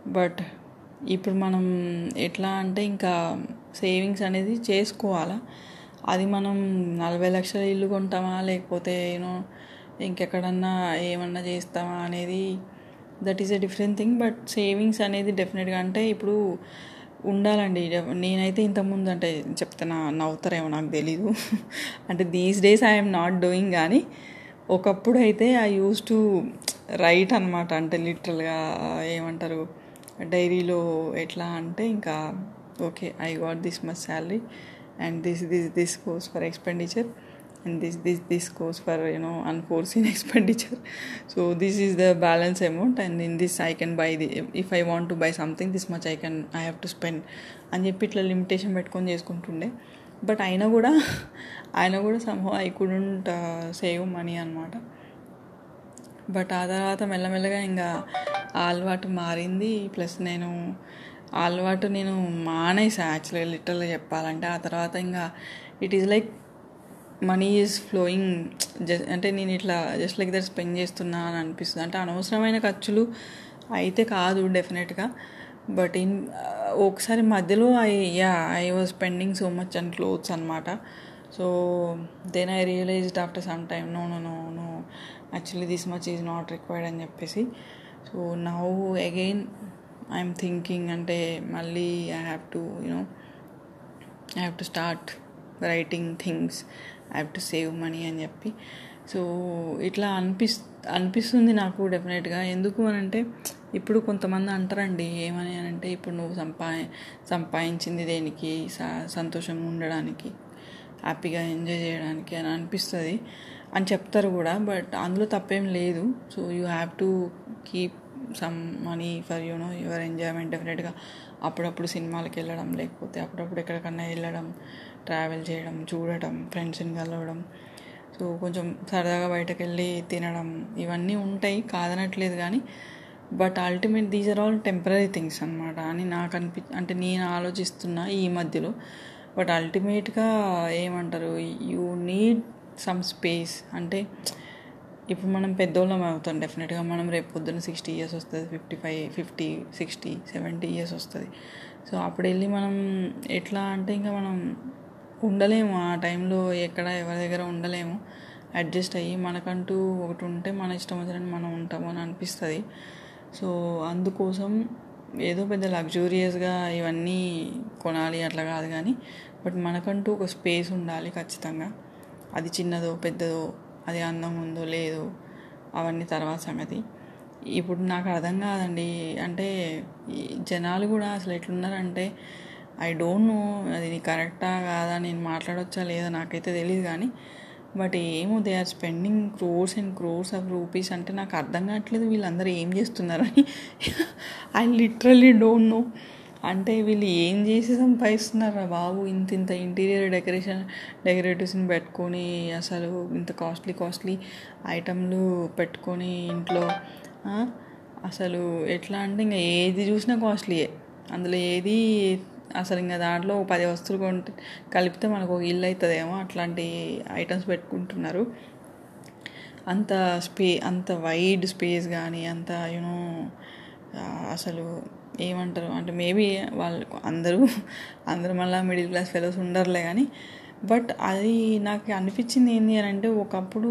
బట్ ఇప్పుడు మనం ఎట్లా అంటే ఇంకా సేవింగ్స్ అనేది చేసుకోవాలా? అది మనం నలభై లక్షల ఇల్లు కొంటామా? లేకపోతే యూనో ఇంకెక్కడన్నా ఏమన్నా చేస్తామా? అనేది that is a different thing but savings అనేది డెఫినెట్గా అంటే ఇప్పుడు ఉండాలండి. నేనైతే ఇంతకుముందు అంటే చెప్తున్నా నవ్వుతారేమో నాకు తెలీదు. అంటే these days I'm not doing కానీ ఒకప్పుడు అయితే ఐ యూస్ టు రైట్ అనమాట అంటే లిటరల్గా ఏమంటారు డైరీలో ఎట్లా అంటే ఇంకా okay I got this much salary and this this this course for expenditure and this this this course for you know unforeseen expenditure so this is the balance amount and in this I can buy the if I want to buy something this much I can I have to spend అని చెప్పి ఇట్లా limitation పెట్టుకొని చేసుకుంటుండే. But అయినా కూడా ఆయన కూడా somehow I couldn't save money అనమాట but ఆ తర్వాత మెల్లమెల్లగా ఇంకా ఆ అలవాటు మారింది. ప్లస్ నేను ఆ అలవాటు నేను మానేసా యాక్చువల్గా లిటరల్గా చెప్పాలంటే. ఆ తర్వాత ఇంకా it is like money is flowing just అంటే నేను ఇట్లా జస్ట్ లైక్ దట్ స్పెండ్ చేస్తున్నా అని అనిపిస్తుంది. అంటే అనవసరమైన ఖర్చులు అయితే కాదు డెఫినెట్గా బట్ ఇన్ ఒకసారి మధ్యలో I yeah I was spending so much and clothes అనమాట so then I realized after some time no no no no actually this much is not required అని చెప్పేసి. So now again I'm thinking అంటే మళ్ళీ I have to you know I have to start writing things I have to save money అని చెప్పి. So ఇట్లా అనిపిస్ అనిపిస్తుంది నాకు డెఫినెట్గా ఎందుకు అని అంటే ఇప్పుడు కొంతమంది అంటారండి ఏమని అని అంటే ఇప్పుడు నువ్వు సంపా సంపాదించింది దేనికి? సంతోషంగా ఉండడానికి హ్యాపీగా ఎంజాయ్ చేయడానికి అని అనిపిస్తుంది అని చెప్తారు కూడా. బట్ అందులో తప్పేం లేదు. So you have to keep some money for you know your enjoyment డెఫినెట్గా అప్పుడప్పుడు సినిమాలకు వెళ్ళడం లేకపోతే అప్పుడప్పుడు ఎక్కడికన్నా వెళ్ళడం ట్రావెల్ చేయడం చూడటం ఫ్రెండ్స్ని కలవడం. సో కొంచెం సరదాగా బయటకు వెళ్ళి తినడం ఇవన్నీ ఉంటాయి కాదనట్లేదు కానీ. But ultimate these are all temporary things అనమాట అని నాకు అనిపి అంటే నేను ఆలోచిస్తున్నా ఈ మధ్యలో. బట్ అల్టిమేట్గా ఏమంటారు యూ నీడ్ సమ్ స్పేస్ అంటే ఇప్పుడు మనం పెద్దోళ్ళం అవుతాం డెఫినెట్గా మనం రేపు పొద్దున్న సిక్స్టీ ఇయర్స్ వస్తుంది fifty five fifty sixty seventy years వస్తుంది. సో అప్పుడు వెళ్ళి మనం ఎట్లా అంటే ఇంకా మనం ఉండలేము. ఆ టైంలో ఎక్కడ ఎవరి దగ్గర ఉండలేము. అడ్జస్ట్ అయ్యి మనకంటూ ఒకటి ఉంటే మన ఇష్టం వచ్చినట్టు మనం ఉంటాము అని అనిపిస్తుంది. సో అందుకోసం ఏదో పెద్ద లగ్జూరియస్గా ఇవన్నీ కొనాలి అట్లా కాదు కానీ బట్ మనకంటూ ఒక స్పేస్ ఉండాలి ఖచ్చితంగా. అది చిన్నదో పెద్దదో అది అందం ఉందో లేదో అవన్నీ తర్వాత సంగతి. ఇప్పుడు నాకు అర్థం కాదండి. అంటే జనాలు కూడా అసలు ఎట్లున్నారంటే ఐ డోంట్ నో అది కరెక్టా కాదా? నేను మాట్లాడవచ్చా లేదా? నాకైతే తెలియదు కానీ బట్ ఏమో they are spending crores and crores of rupees అంటే నాకు అర్థం కావట్లేదు వీళ్ళందరూ ఏం చేస్తున్నారని. ఐ లిటరలీ డోంట్ నో అంటే వీళ్ళు ఏం చేసి సంపాదిస్తున్నారా బాబు? ఇంత ఇంత ఇంటీరియర్ డెకరేషన్ డెకరేటివ్స్ని పెట్టుకొని అసలు ఇంత కాస్ట్లీ కాస్ట్లీ ఐటమ్లు పెట్టుకొని ఇంట్లో అసలు ఎట్లా అంటే ఇంకా ఏది చూసినా కాస్ట్లీయే అందులో ఏది అసలు ఇంకా దాంట్లో పది వస్తువులు కొంటే కలిపితే మనకు ఒక ఇల్లు అవుతుందేమో అట్లాంటి ఐటమ్స్ పెట్టుకుంటున్నారు. అంత స్పే అంత వైడ్ స్పేస్ కానీ అంత యూనో అసలు ఏమంటారు అంటే మేబీ వాళ్ళు అందరూ అందరూ మళ్ళీ మిడిల్ క్లాస్ ఫెలోస్ ఉండరులే కానీ బట్ అది నాకు అనిపించింది ఏంటి అని అంటే ఒకప్పుడు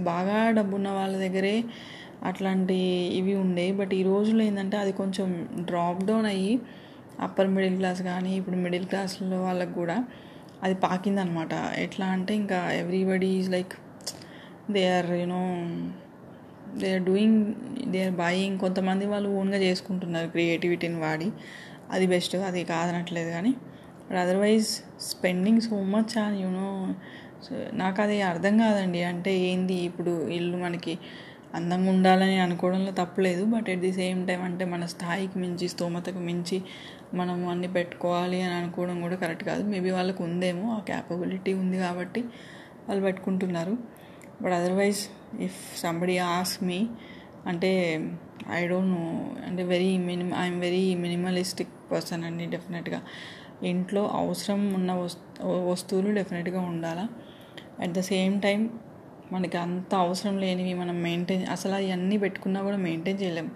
బాగా డబ్బున్న వాళ్ళ దగ్గరే అట్లాంటి ఇవి ఉండే బట్ ఈ రోజుల్లో ఏంటంటే అది కొంచెం డ్రాప్ డౌన్ అయ్యి అప్పర్ మిడిల్ క్లాస్ కానీ ఇప్పుడు మిడిల్ క్లాస్లో వాళ్ళకు కూడా అది పాకిందనమాట. ఎట్లా అంటే ఇంకా everybody is like they are you know they are doing they are buying కొంతమంది వాళ్ళు ఓన్గా చేసుకుంటున్నారు క్రియేటివిటీని వాడి. అది బెస్ట్ అది కాదనట్లేదు కానీ. But otherwise spending so much on you know నాకు అది అర్థం కాదండి. అంటే ఏంది ఇప్పుడు ఇల్లు మనకి అందంగా ఉండాలని అనుకోవడంలో తప్పలేదు but at the same time అంటే మన స్థాయికి మించి స్తోమతకు మించి మనం అన్ని పెట్టుకోవాలి అని అనుకోవడం కూడా కరెక్ట్ కాదు. మేబీ వాళ్ళకు ఉందేమో ఆ క్యాపబిలిటీ ఉంది కాబట్టి వాళ్ళు పెట్టుకుంటున్నారు. బట్ అదర్వైజ్ ఇఫ్ సంబడి ఆస్ మీ అంటే ఐ డోంట్ నో అంటే very minimal I'm very minimalistic person అండి డెఫినెట్గా ఇంట్లో అవసరం ఉన్న వస్తువులు డెఫినెట్గా ఉండాలా? అట్ ద సేమ్ టైం మనకి అంత అవసరం లేనివి మనం మెయింటైన్ అసలు అవన్నీ పెట్టుకున్నా కూడా మెయింటైన్ చేయలేము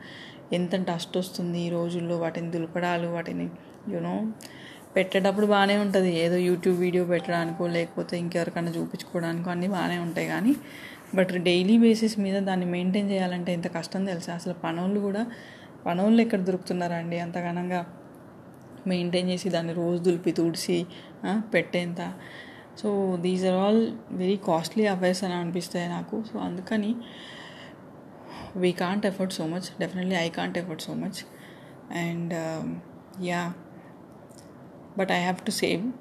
ఎంత డస్ట్ వస్తుంది ఈ రోజుల్లో వాటిని దులపడాలు వాటిని యూనో పెట్టేటప్పుడు బాగానే ఉంటుంది. ఏదో యూట్యూబ్ వీడియో పెట్టడానికో లేకపోతే ఇంకెవరికైనా చూపించుకోవడానికో అన్నీ బాగానే ఉంటాయి కానీ బట్ డైలీ బేసిస్ మీద దాన్ని మెయింటైన్ చేయాలంటే ఎంత కష్టం తెలుసా? అసలు పనోళ్ళు కూడా పనోళ్ళు ఎక్కడ దొరుకుతున్నారండి? అంత ఘనంగా మెయింటైన్ చేసి దాన్ని రోజు దులిపి తుడిసి పెట్టేంత. So these are all very costly affairs అని అనిపిస్తాయి నాకు. సో అందుకని we can't afford so much definitely I can't afford so much and yeah but I have to save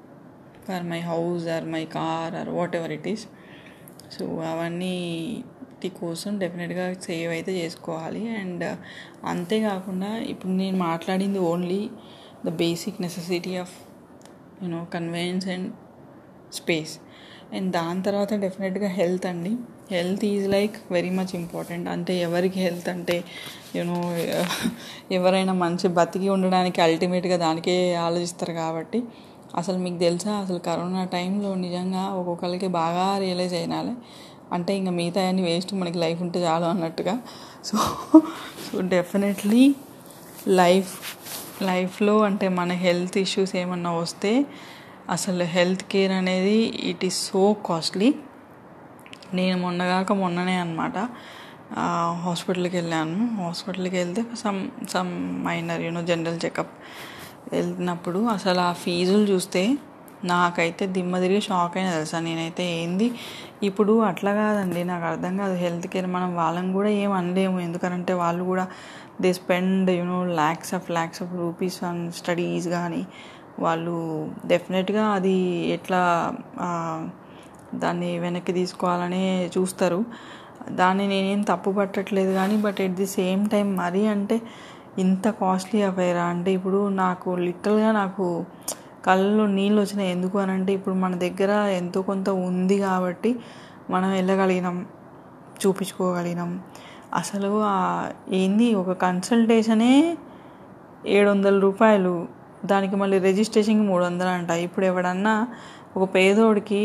for my house or my car or whatever it is so అవన్నీ కోసం డెఫినెట్గా save అయితే చేసుకోవాలి. And అంతేకాకుండా ఇప్పుడు నేను మాట్లాడింది only the basic necessity of you know convenience and space and దాని తర్వాత డెఫినెట్గా హెల్త్ అండి. Health is like very much important అంటే ఎవరికి హెల్త్ అంటే యూనో ఎవరైనా మంచి బతికి ఉండడానికి అల్టిమేట్గా దానికే ఆలోచిస్తారు కాబట్టి అసలు మీకు తెలుసా? అసలు కరోనా టైంలో నిజంగా ఒక్కొక్కరికి బాగా రియలైజ్ అయినాలే. అంటే ఇంకా మిగతా అన్ని వేస్ట్ మనకి లైఫ్ ఉంటే చాలు అన్నట్టుగా. సో సో డెఫినెట్లీ లైఫ్ లైఫ్లో అంటే మన హెల్త్ ఇష్యూస్ ఏమన్నా వస్తే అసలు హెల్త్ కేర్ అనేది ఇట్ ఈస్ సో కాస్ట్లీ నేను మొన్నగాక మొన్ననే అనమాట హాస్పిటల్కి వెళ్ళాను. హాస్పిటల్కి వెళ్తే some some minor you know general checkup వెళ్తున్నప్పుడు అసలు ఆ ఫీజులు చూస్తే నాకైతే దిమ్మ తిరిగి షాక్ అయినా తెలుసా. నేనైతే ఏంది? ఇప్పుడు అట్లా కాదండి. నాకు అర్థం కాదు. హెల్త్ కేర్ మనం వాళ్ళని కూడా ఏం అనలేము. ఎందుకంటే వాళ్ళు కూడా they spend you know lakhs of lakhs of rupees on studies కానీ వాళ్ళు డెఫినెట్గా అది ఎట్లా దాన్ని వెనక్కి తీసుకోవాలని చూస్తారు. దాన్ని నేనేం తప్పు పట్టట్లేదు కానీ but at the same time మరీ అంటే ఇంత కాస్ట్లీ అఫైరా? అంటే ఇప్పుడు నాకు లిటరల్గా నాకు కళ్ళలో నీళ్ళు వచ్చినాయి. ఎందుకు అని అంటే ఇప్పుడు మన దగ్గర ఎంతో కొంత ఉంది కాబట్టి మనం వెళ్ళగలిగినాం చూపించుకోగలిగినాం. అసలు ఏంది ఒక కన్సల్టేషనే ఏడు వందల రూపాయలు. దానికి మళ్ళీ రిజిస్ట్రేషన్కి మూడు వందలు అంట. ఇప్పుడు ఎవడన్నా ఒక పేదోడికి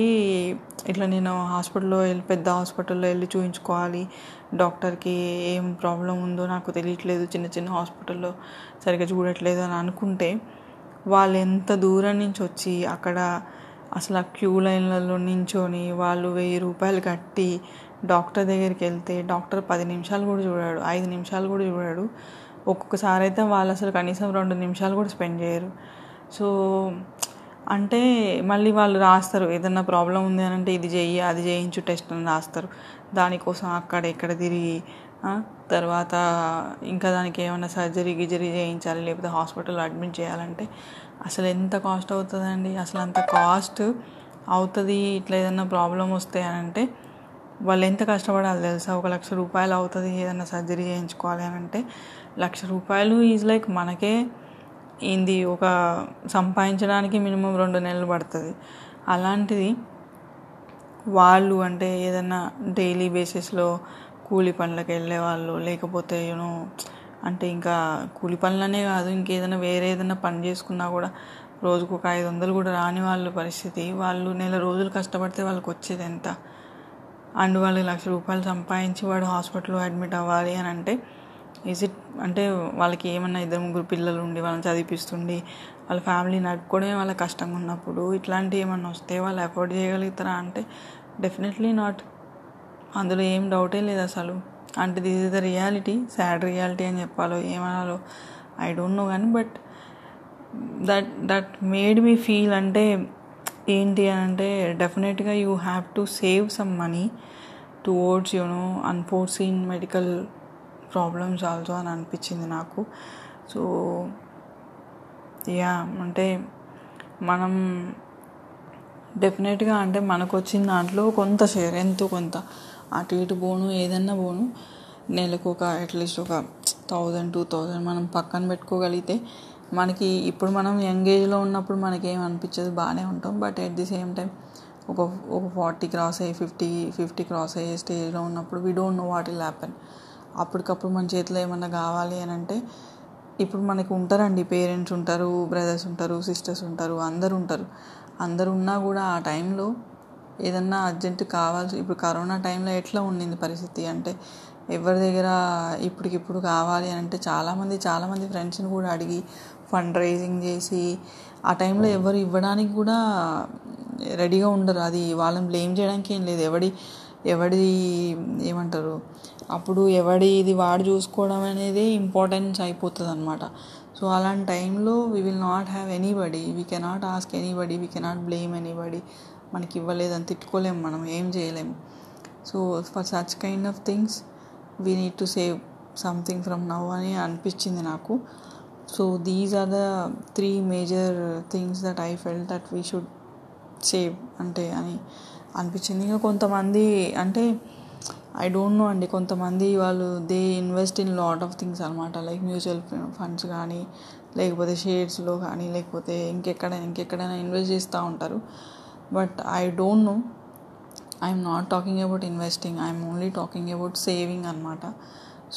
ఇట్లా నేను హాస్పిటల్లో వెళ్ళి పెద్ద హాస్పిటల్లో వెళ్ళి చూపించుకోవాలి డాక్టర్కి ఏం ప్రాబ్లం ఉందో నాకు తెలియట్లేదు. చిన్న చిన్న హాస్పిటల్లో సరిగ్గా చూడట్లేదు అని అనుకుంటే వాళ్ళు ఎంత దూరం నుంచి వచ్చి అక్కడ అసలు ఆ క్యూ లైన్లలో నించొని వాళ్ళు వెయ్యి రూపాయలు కట్టి డాక్టర్ దగ్గరికి వెళ్తే డాక్టర్ పది నిమిషాలు కూడా చూడాడు ఐదు నిమిషాలు కూడా చూడాడు. ఒక్కొక్కసారి అయితే వాళ్ళు అసలు కనీసం రెండు నిమిషాలు కూడా స్పెండ్ చేయరు. సో అంటే మళ్ళీ వాళ్ళు రాస్తారు ఏదన్నా ప్రాబ్లం ఉంది అని అంటే ఇది చెయ్యి అది చేయించు టెస్ట్ అని రాస్తారు. దానికోసం అక్కడ ఇక్కడ తిరిగి తర్వాత ఇంకా దానికి ఏమైనా సర్జరీ గిజరీ చేయించాలి లేకపోతే హాస్పిటల్లో అడ్మిట్ చేయాలంటే అసలు ఎంత కాస్ట్ అవుతుందండి? అసలు అంత కాస్ట్ అవుతుంది? ఇట్లా ఏదన్నా ప్రాబ్లం వస్తే అని అంటే వాళ్ళు ఎంత కష్టపడాలి తెలుసా? ఒక లక్ష రూపాయలు అవుతుంది ఏదన్నా సర్జరీ చేయించుకోవాలి అని అంటే లక్ష రూపాయలు ఈజ్ లైక్ మనకే ఏంది ఒక సంపాదించడానికి మినిమం రెండు నెలలు పడుతుంది. అలాంటిది వాళ్ళు అంటే ఏదన్నా డైలీ బేసిస్లో కూలి పనులకు వెళ్ళే వాళ్ళు లేకపోతే యూనో అంటే ఇంకా కూలి పనులనే కాదు ఇంకేదైనా వేరే ఏదైనా పని చేసుకున్నా కూడా రోజుకు ఒక ఐదు వందలు కూడా రాని వాళ్ళ పరిస్థితి. వాళ్ళు నెల రోజులు కష్టపడితే వాళ్ళకి వచ్చేది ఎంత? అండ్ వాళ్ళు లక్ష రూపాయలు సంపాదించి వాడు హాస్పిటల్లో అడ్మిట్ అవ్వాలి అని అంటే ఈజ్ ఇట్ అంటే వాళ్ళకి ఏమన్నా ఇద్దరు ముగ్గురు పిల్లలు ఉండి వాళ్ళని చదివిపిస్తుండి వాళ్ళ ఫ్యామిలీ నడుపుకోవడమే వాళ్ళ కష్టంగా ఉన్నప్పుడు ఇట్లాంటివి ఏమన్నా వస్తే వాళ్ళు అఫోర్డ్ చేయగలుగుతారా? అంటే డెఫినెట్లీ నాట్ అందులో ఏం డౌటే లేదు అసలు. అంటే this is the reality sad reality అని చెప్పాలో ఏమనాలో ఐ డోంట్ నో కానీ but that that made me feel అంటే ఏంటి అని అంటే డెఫినెట్గా you have to save some money towards you know unforeseen medical problems also అని అనిపించింది నాకు. సో యా అంటే మనం డెఫినెట్గా అంటే మనకు వచ్చిన దాంట్లో కొంత షేర్ ఎంతో కొంత. అటు ఇటు పోను ఏదన్నా పోను నెలకు ఒక అట్లీస్ట్ ఒక థౌజండ్ టూ థౌజండ్ మనం పక్కన పెట్టుకోగలిగితే మనకి ఇప్పుడు మనం యంగ్ ఏజ్లో ఉన్నప్పుడు మనకి ఏం అనిపించదు బాగానే ఉంటాం. But at the same time ఒక ఒక ఫార్టీ క్రాస్ అయ్యి ఫిఫ్టీ ఫిఫ్టీ క్రాస్ అయ్యే స్టేజ్లో ఉన్నప్పుడు we don't know what will happen అప్పటికప్పుడు మన చేతిలో ఏమన్నా కావాలి అని అంటే ఇప్పుడు మనకు ఉంటారండి పేరెంట్స్ ఉంటారు బ్రదర్స్ ఉంటారు సిస్టర్స్ ఉంటారు అందరు ఉంటారు. అందరు ఉన్నా కూడా ఆ టైంలో ఏదన్నా అర్జెంట్ కావాల్సి ఇప్పుడు కరోనా టైంలో ఎట్లా ఉండింది పరిస్థితి అంటే ఎవరి దగ్గర ఇప్పటికిప్పుడు కావాలి అని అంటే చాలామంది చాలామంది ఫ్రెండ్స్ని కూడా అడిగి ఫండ్ రైజింగ్ చేసి ఆ టైంలో ఎవరు ఇవ్వడానికి కూడా రెడీగా ఉండరు. అది వాళ్ళని బ్లేమ్ చేయడానికి ఏం లేదు. ఎవడి ఎవడి ఏమంటారు అప్పుడు ఎవడి ఇది వాడు చూసుకోవడం అనేది ఇంపార్టెన్స్ అయిపోతుంది అనమాట సో అలాంటి టైంలో we will not have anybody we cannot ask anybody we cannot blame anybody మనకి ఇవ్వలేదని తిట్టుకోలేము మనం ఏం చేయలేము. So for such kind of things we need to save something from now అని అనిపించింది నాకు. So these are the three major things that I felt that we should save అంటే అని అనిపించింది. ఇంకా కొంతమంది అంటే ఐ డోంట్ నో అండి. కొంతమంది వాళ్ళు they invest in lot of things అనమాట లైక్ మ్యూచువల్ ఫండ్స్ కానీ లేకపోతే షేర్స్లో కానీ లేకపోతే ఇంకెక్కడైనా ఇంకెక్కడైనా ఇన్వెస్ట్ చేస్తూ ఉంటారు. But I don't know I'm not talking about investing I'm only talking about saving అనమాట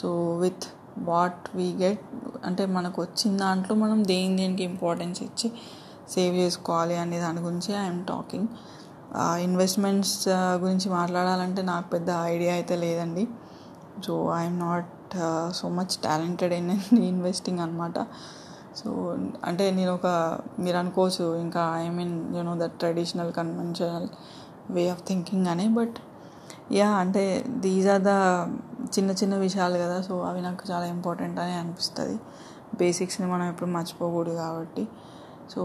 so with what we get అంటే మనకు వచ్చిన దాంట్లో మనం దేని దేనికి ఇంపార్టెన్స్ ఇచ్చి సేవ్ చేసుకోవాలి అనే దాని గురించి ఐఎమ్ టాకింగ్ ఇన్వెస్ట్మెంట్స్ గురించి మాట్లాడాలంటే నాకు పెద్ద ఐడియా అయితే లేదండి. So I'm not so much talented in investing అనమాట సో అంటే నేను ఒక మీరు అనుకోవచ్చు ఇంకా I mean you know that traditional conventional way of thinking అని బట్ యా అంటే దీస్ ఆర్ ద చిన్న చిన్న విషయాలు కదా సో అవి నాకు చాలా ఇంపార్టెంట్ అని అనిపిస్తుంది. బేసిక్స్ని మనం ఎప్పుడు మర్చిపోకూడదు కాబట్టి. So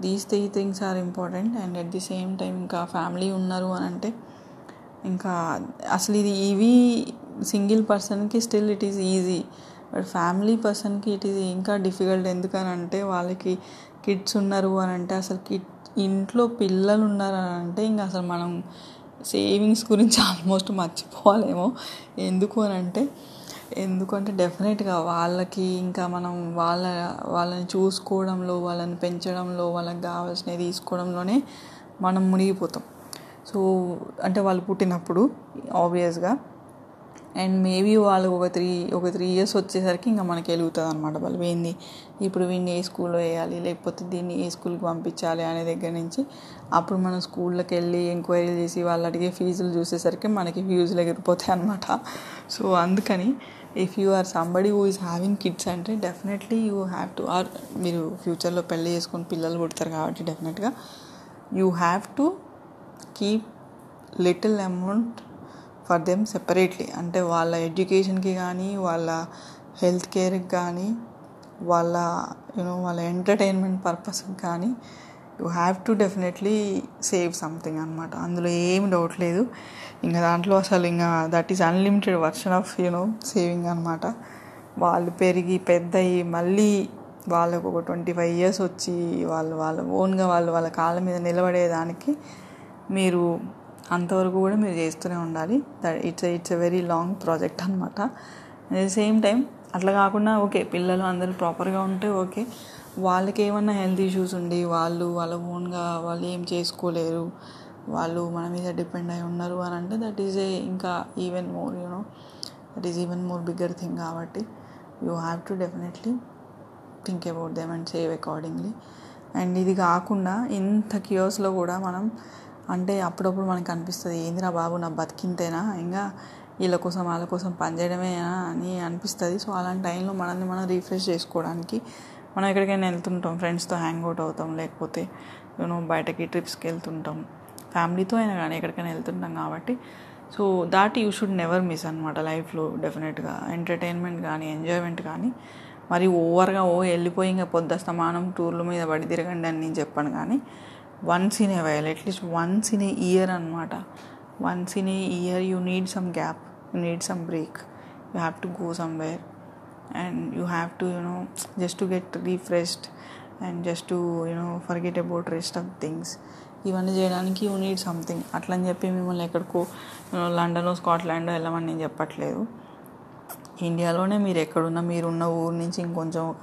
these three things are important and at the same time ఇంకా ఫ్యామిలీ ఉన్నారు అని అంటే ఇంకా అసలు ఇది ఇవి సింగిల్ పర్సన్కి still it is easy but family పర్సన్కి ఇట్ ఈస్ ఇంకా డిఫికల్ట్ ఎందుకనంటే వాళ్ళకి కిడ్స్ ఉన్నారు అని అంటే అసలు కిడ్ ఇంట్లో పిల్లలు ఉన్నారు అని అంటే ఇంకా అసలు మనం సేవింగ్స్ గురించి ఆల్మోస్ట్ మర్చిపోవాలేమో ఎందుకు అని అంటే ఎందుకంటే డెఫినెట్గా వాళ్ళకి ఇంకా మనం వాళ్ళ వాళ్ళని చూసుకోవడంలో వాళ్ళని పెంచడంలో వాళ్ళకి కావాల్సినవి తీసుకోవడంలోనే మనం మునిగిపోతాం. సో అంటే వాళ్ళు పుట్టినప్పుడు ఆబ్వియస్గా అండ్ మేబీ వాళ్ళు ఒక త్రీ ఒక త్రీ ఇయర్స్ వచ్చేసరికి ఇంకా మనకి వెలుగుతుంది అనమాట వాళ్ళు. ఏంది ఇప్పుడు వీడిని ఏ స్కూల్లో వేయాలి లేకపోతే దీన్ని ఏ స్కూల్కి పంపించాలి అనే దగ్గర నుంచి అప్పుడు మనం స్కూళ్ళకి వెళ్ళి ఎంక్వైరీ చేసి వాళ్ళు అడిగే ఫీజులు చూసేసరికి మనకి ఫ్యూజులు ఎగిరిపోతాయి అనమాట సో అందుకని if you are somebody who is having kids అంటే definitely you have to or మీరు ఫ్యూచర్లో పెళ్ళి చేసుకొని పిల్లలు పుడతారు కాబట్టి డెఫినెట్గా you have to keep little amount for them separately అంటే వాళ్ళ ఎడ్యుకేషన్కి కానీ వాళ్ళ హెల్త్ కేర్కి కానీ వాళ్ళ యూనో వాళ్ళ ఎంటర్టైన్మెంట్ పర్పస్కి కానీ you have to definitely save something అనమాట అందులో ఏం డౌట్ లేదు. ఇంకా దాంట్లో అసలు ఇంకా that is unlimited version of you know saving అనమాట వాళ్ళు పెరిగి పెద్దయి మళ్ళీ వాళ్ళకు ఒక ట్వంటీ ఫైవ్ ఇయర్స్ వచ్చి వాళ్ళు వాళ్ళ ఓన్గా వాళ్ళు వాళ్ళ కాళ్ళ మీద నిలబడేదానికి మీరు అంతవరకు కూడా మీరు చేస్తూనే ఉండాలి. That it's it's a very long project అనమాట అట్ ద సేమ్ టైం అట్లా కాకుండా ఓకే పిల్లలు అందరూ ప్రాపర్గా ఉంటే ఓకే. వాళ్ళకి ఏమన్నా హెల్త్ ఇష్యూస్ ఉండి వాళ్ళు వాళ్ళ ఓన్గా వాళ్ళు ఏం చేసుకోలేరు వాళ్ళు మన మీద డిపెండ్ అయి ఉన్నారు అని అంటే దట్ ఈజ్ ఏ ఇంకా even more you know that is even more bigger thing కాబట్టి you have to definitely think about them and save accordingly and ఇది కాకుండా ఇంత క్యూర్స్లో కూడా మనం అంటే అప్పుడప్పుడు మనకు అనిపిస్తుంది ఏందిరా బాబు నా బతికింతేనా? ఇంకా వీళ్ళ కోసం వాళ్ళ కోసం పనిచేయడమేనా అని అనిపిస్తుంది. సో అలాంటి టైంలో మనల్ని మనం రీఫ్రెష్ చేసుకోవడానికి మనం ఎక్కడికైనా వెళ్తుంటాం ఫ్రెండ్స్తో హ్యాంగ్ అవుట్ అవుతాం లేకపోతే యూనో బయటకి ట్రిప్స్కి వెళ్తుంటాం. ఫ్యామిలీతో అయినా కానీ ఎక్కడికైనా వెళ్తుంటాం కాబట్టి. So that you should never miss అనమాట లైఫ్లో డెఫినెట్గా ఎంటర్టైన్మెంట్ కానీ ఎంజాయ్మెంట్ కానీ మరి ఓవర్గా ఓ వెళ్ళిపోయి ఇంకా పొద్దుస్తమానం టూర్ల మీద పడి తిరగండి అని నేను చెప్పాను కానీ once in a while at least once in a year అనమాట once in a year you need some gap you need some break you have to go somewhere and you have to you know just to get refreshed and just to you know forget about rest of things ఇవన్నీ చేయడానికి you need something అట్లా అని చెప్పి మిమ్మల్ని ఎక్కడికో London Scotland వెళ్ళమని నేను చెప్పట్లేదు. ఇండియాలోనే మీరు ఎక్కడున్నా మీరున్న ఊరు నుంచి ఇంకొంచెం ఒక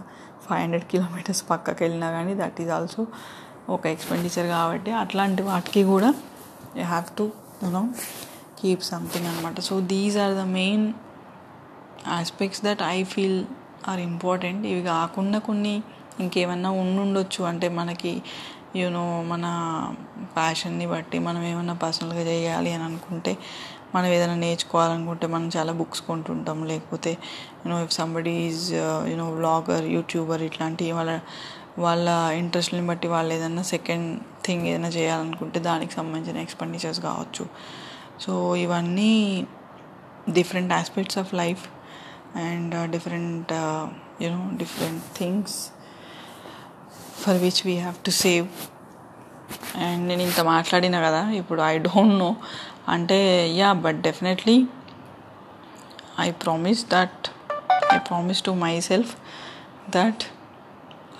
ఫైవ్ హండ్రెడ్ కిలోమీటర్స్ పక్కకి వెళ్ళినా కానీ దట్ ఈజ్ ఆల్సో ఒక ఎక్స్పెండిచర్ కాబట్టి అట్లాంటి వాటికి కూడా you have to you know keep something అనమాట so these are the main aspects that I feel are important ఇవి కాకుండా కొన్ని ఇంకేమన్నా ఉండుండొచ్చు. అంటే మనకి యూనో మన ప్యాషన్ని బట్టి మనం ఏమన్నా పర్సనల్గా చేయాలి అని అనుకుంటే మనం ఏదైనా నేర్చుకోవాలనుకుంటే మనం చాలా బుక్స్ కొంటుంటాం. లేకపోతే you know if somebody is you know vlogger YouTuber ఇట్లాంటి వాళ్ళ వాళ్ళ ఇంట్రెస్ట్ని బట్టి వాళ్ళు ఏదైనా సెకండ్ థింగ్ ఏదైనా చేయాలనుకుంటే దానికి సంబంధించిన ఎక్స్పెండిచర్స్ కావచ్చు. సో ఇవన్నీ different aspects of life and different you know different things for which we have to save and నేను ఇంత మాట్లాడినా కదా ఇప్పుడు ఐ డోంట్ నో అంటే yeah but definitely I promise that I promise to myself that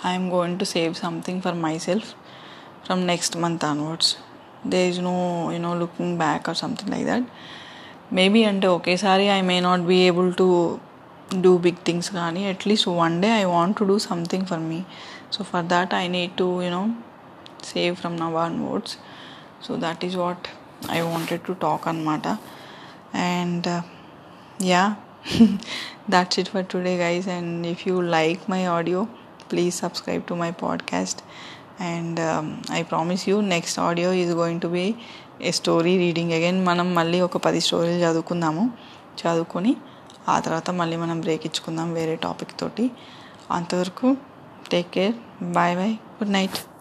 I'm going to save something for myself from next month onwards there is no you know looking back or something like that maybe అంటే ఒకేసారి I may not be able to do big things కానీ at least one day I want to do something for me so for that I need to you know save from now wards so that is what I wanted to talk అనమాట and yeah that's it for today guys and if you like my audio please subscribe to my podcast and I promise you next audio is going to be a story reading again మనం మళ్ళీ ఒక పది స్టోరీలు చదువుకుందాము. చదువుకొని ఆ తర్వాత మళ్ళీ మనం బ్రేక్ ఇచ్చుకుందాం వేరే టాపిక్ తోటి. అంతవరకు take care. Bye bye. Good night.